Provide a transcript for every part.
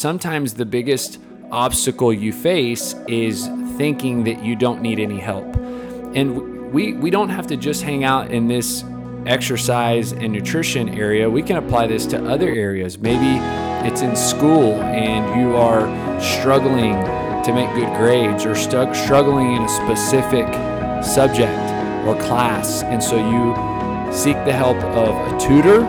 Sometimes the biggest obstacle you face is thinking that you don't need any help. And we, we don't have to just hang out in this exercise and nutrition area. We can apply this to other areas. Maybe it's in school and you are struggling to make good grades or stu- struggling in a specific subject or class. And so you seek the help of a tutor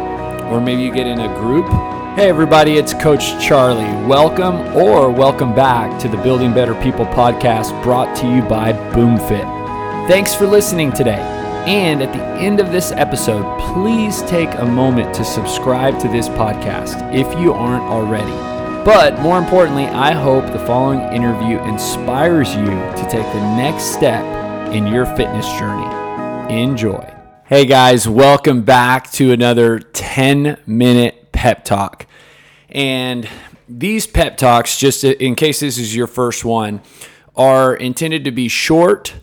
or maybe you get in a group Hey, everybody, it's Coach Charlie. Welcome or welcome back to the Building Better People podcast brought to you by BoomFit. Thanks for listening today. And at the end of this episode, please take a moment to subscribe to this podcast if you aren't already. But more importantly, I hope the following interview inspires you to take the next step in your fitness journey. Enjoy. Hey guys, welcome back to another 10 minute pep talk. And these pep talks, just in case this is your first one, are intended to be short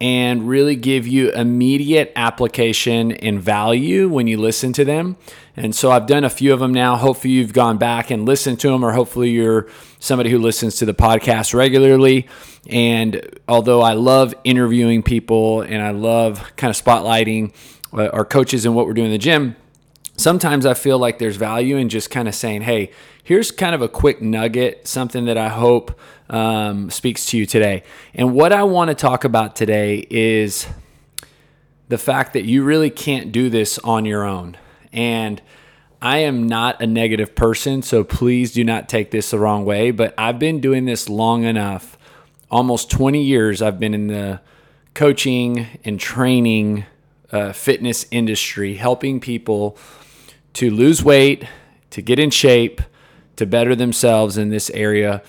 and really give you immediate application and value when you listen to them. And so I've done a few of them now. Hopefully, you've gone back and listened to them, or hopefully, you're somebody who listens to the podcast regularly. And although I love interviewing people and I love kind of spotlighting uh, our coaches and what we're doing in the gym, sometimes I feel like there's value in just kind of saying, hey, here's kind of a quick nugget, something that I hope um, speaks to you today. And what I want to talk about today is the fact that you really can't do this on your own. And I am not a negative person, so please do not take this the wrong way, but I've been doing this long enough. Almost 20 years I've been in the coaching and training uh, fitness industry, helping people to lose weight, to get in shape, to better themselves in this area.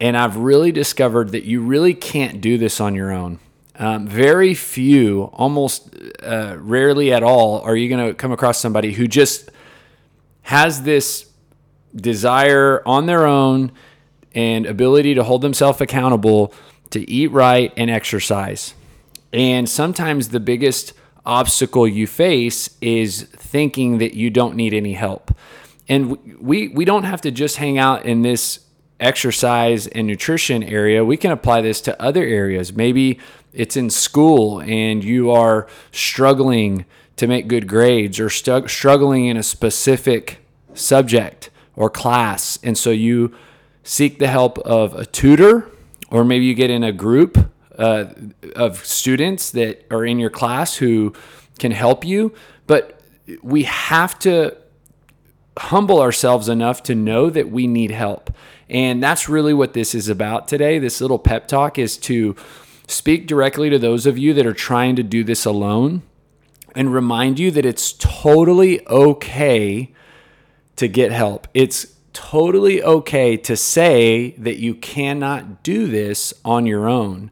And I've really discovered that you really can't do this on your own. Um, very few, almost uh, rarely at all, are you going to come across somebody who just has this desire on their own and ability to hold themselves accountable to eat right and exercise. And sometimes the biggest obstacle you face is thinking that you don't need any help. And we we don't have to just hang out in this exercise and nutrition area. We can apply this to other areas. Maybe it's in school and you are struggling to make good grades or stu- struggling in a specific subject or class. And so you seek the help of a tutor or maybe you get in a group uh, of students that are in your class who can help you, but we have to humble ourselves enough to know that we need help. And that's really what this is about today. This little pep talk is to speak directly to those of you that are trying to do this alone and remind you that it's totally okay to get help. It's totally okay to say that you cannot do this on your own.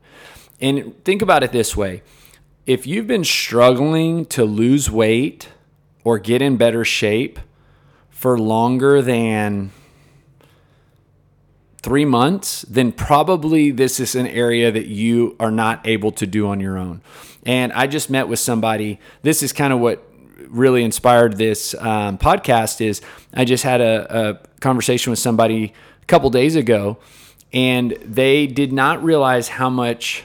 And think about it this way if you've been struggling to lose weight or get in better shape for longer than three months, then probably this is an area that you are not able to do on your own. And I just met with somebody. This is kind of what really inspired this um, podcast. Is I just had a, a conversation with somebody a couple days ago, and they did not realize how much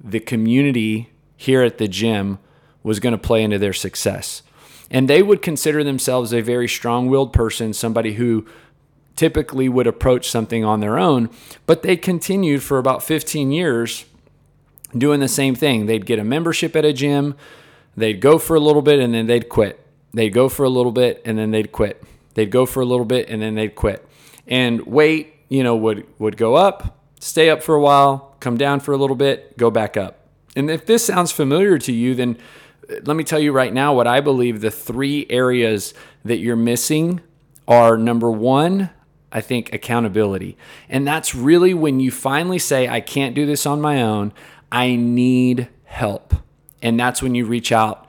the community here at the gym was going to play into their success. And they would consider themselves a very strong willed person, somebody who typically would approach something on their own, but they continued for about 15 years doing the same thing. They'd get a membership at a gym, they'd go for a little bit, and then they'd quit. They'd go for a little bit, and then they'd quit. They'd go for a little bit, and then they'd quit. And weight, you know, would, would go up, stay up for a while, come down for a little bit, go back up. And if this sounds familiar to you, then uh, let me tell you right now what I believe the three areas that you're missing are number one, I think accountability. And that's really when you finally say, I can't do this on my own, I need help. And that's when you reach out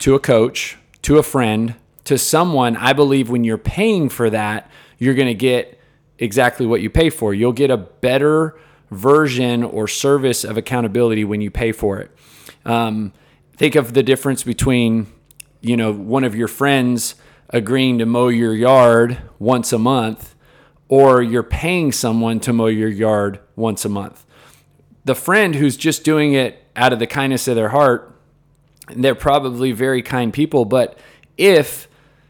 to a coach, to a friend, to someone. I believe when you're paying for that, you're going to get exactly what you pay for. You'll get a better version or service of accountability when you pay for it. Um, think of the difference between, you know, one of your friends agreeing to mow your yard once a month or you're paying someone to mow your yard once a month. The friend who's just doing it out of the kindness of their heart, they're probably very kind people, but if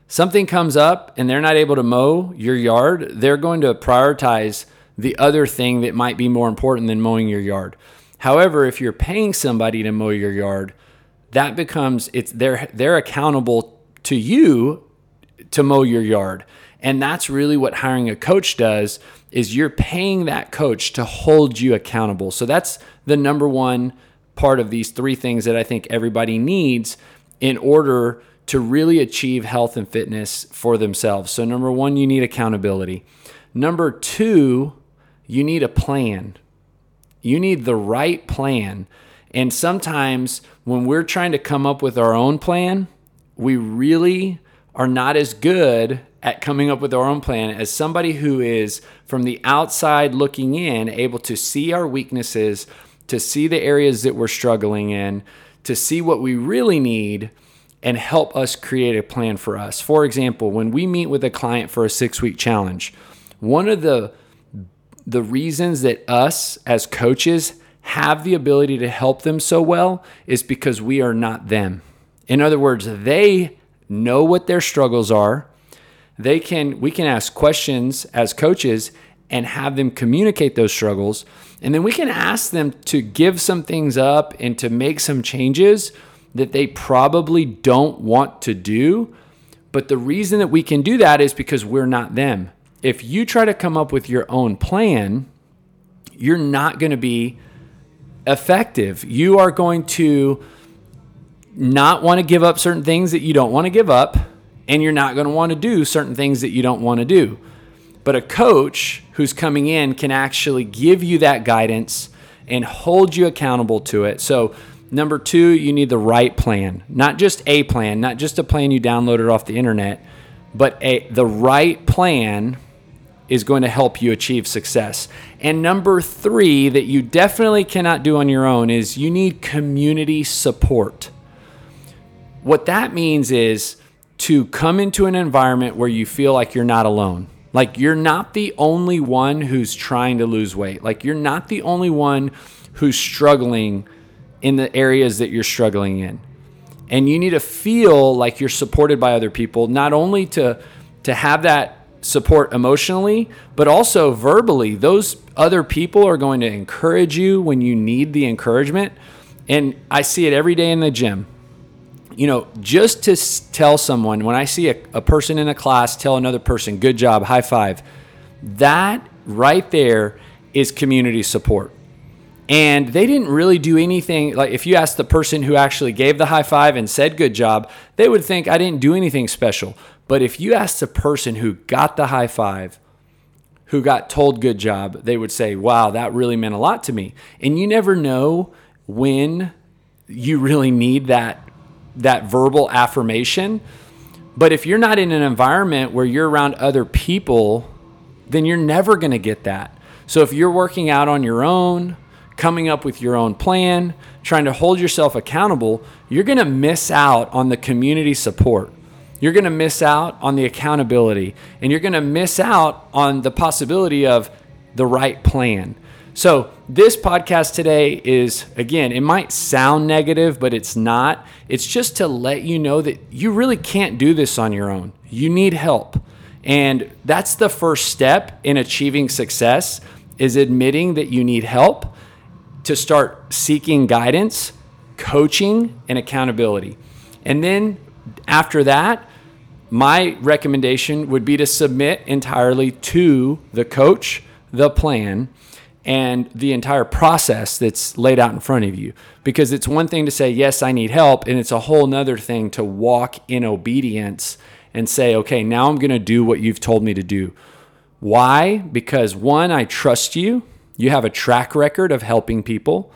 something comes up and they're not able to mow your yard, they're going to prioritize the other thing that might be more important than mowing your yard. However, if you're paying somebody to mow your yard, that becomes it's they're they're accountable to you to mow your yard. And that's really what hiring a coach does is you're paying that coach to hold you accountable. So that's the number one part of these three things that I think everybody needs in order to really achieve health and fitness for themselves. So number 1, you need accountability. Number 2, you need a plan. You need the right plan. And sometimes when we're trying to come up with our own plan, we really are not as good at coming up with our own plan as somebody who is from the outside looking in, able to see our weaknesses, to see the areas that we're struggling in, to see what we really need, and help us create a plan for us. For example, when we meet with a client for a six week challenge, one of the the reasons that us as coaches have the ability to help them so well is because we are not them. In other words, they know what their struggles are. They can we can ask questions as coaches and have them communicate those struggles. And then we can ask them to give some things up and to make some changes that they probably don't want to do. But the reason that we can do that is because we're not them. If you try to come up with your own plan, you're not going to be effective. You are going to not want to give up certain things that you don't want to give up, and you're not going to want to do certain things that you don't want to do. But a coach who's coming in can actually give you that guidance and hold you accountable to it. So, number two, you need the right plan, not just a plan, not just a plan you downloaded off the internet, but a, the right plan is going to help you achieve success. And number three, that you definitely cannot do on your own, is you need community support. What that means is to come into an environment where you feel like you're not alone. Like you're not the only one who's trying to lose weight. Like you're not the only one who's struggling in the areas that you're struggling in. And you need to feel like you're supported by other people, not only to to have that support emotionally, but also verbally. Those other people are going to encourage you when you need the encouragement. And I see it every day in the gym you know, just to tell someone when I see a, a person in a class tell another person, good job, high five, that right there is community support. And they didn't really do anything. Like, if you ask the person who actually gave the high five and said good job, they would think I didn't do anything special. But if you ask the person who got the high five, who got told good job, they would say, wow, that really meant a lot to me. And you never know when you really need that that verbal affirmation. But if you're not in an environment where you're around other people, then you're never going to get that. So if you're working out on your own, coming up with your own plan, trying to hold yourself accountable, you're going to miss out on the community support. You're going to miss out on the accountability and you're going to miss out on the possibility of the right plan. So, this podcast today is, again, it might sound negative, but it's not. It's just to let you know that you really can't do this on your own. You need help. And that's the first step in achieving success is admitting that you need help to start seeking guidance, coaching, and accountability. And then after that, my recommendation would be to submit entirely to the coach the plan and the entire process that's laid out in front of you. Because it's one thing to say, Yes, I need help. And it's a whole nother thing to walk in obedience and say, Okay, now I'm going to do what you've told me to do. Why? Because one, I trust you. You have a track record of helping people.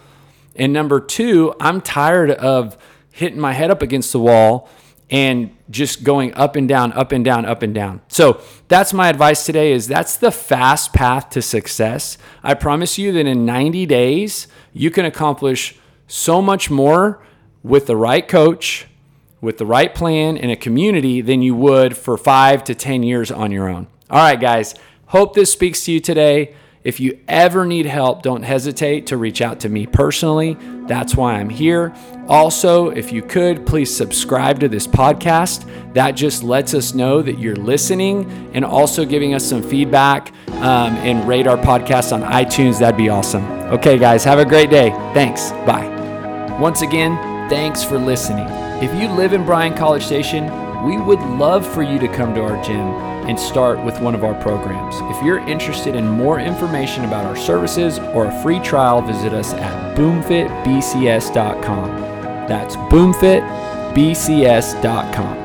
And number two, I'm tired of hitting my head up against the wall and just going up and down, up and down, up and down. So that's my advice today is that's the fast path to success. I promise you that in 90 days, you can accomplish so much more with the right coach, with the right plan and a community than you would for five to 10 years on your own. All right, guys. Hope this speaks to you today. If you ever need help, don't hesitate to reach out to me personally. That's why I'm here. Also, if you could, please subscribe to this podcast. That just lets us know that you're listening and also giving us some feedback um, and rate our podcast on iTunes. That'd be awesome. Okay, guys, have a great day. Thanks. Bye. Once again, thanks for listening. If you live in Bryan College Station, we would love for you to come to our gym and start with one of our programs. If you're interested in more information about our services or a free trial, visit us at boomfitbcs.com. That's boomfitbcs.com.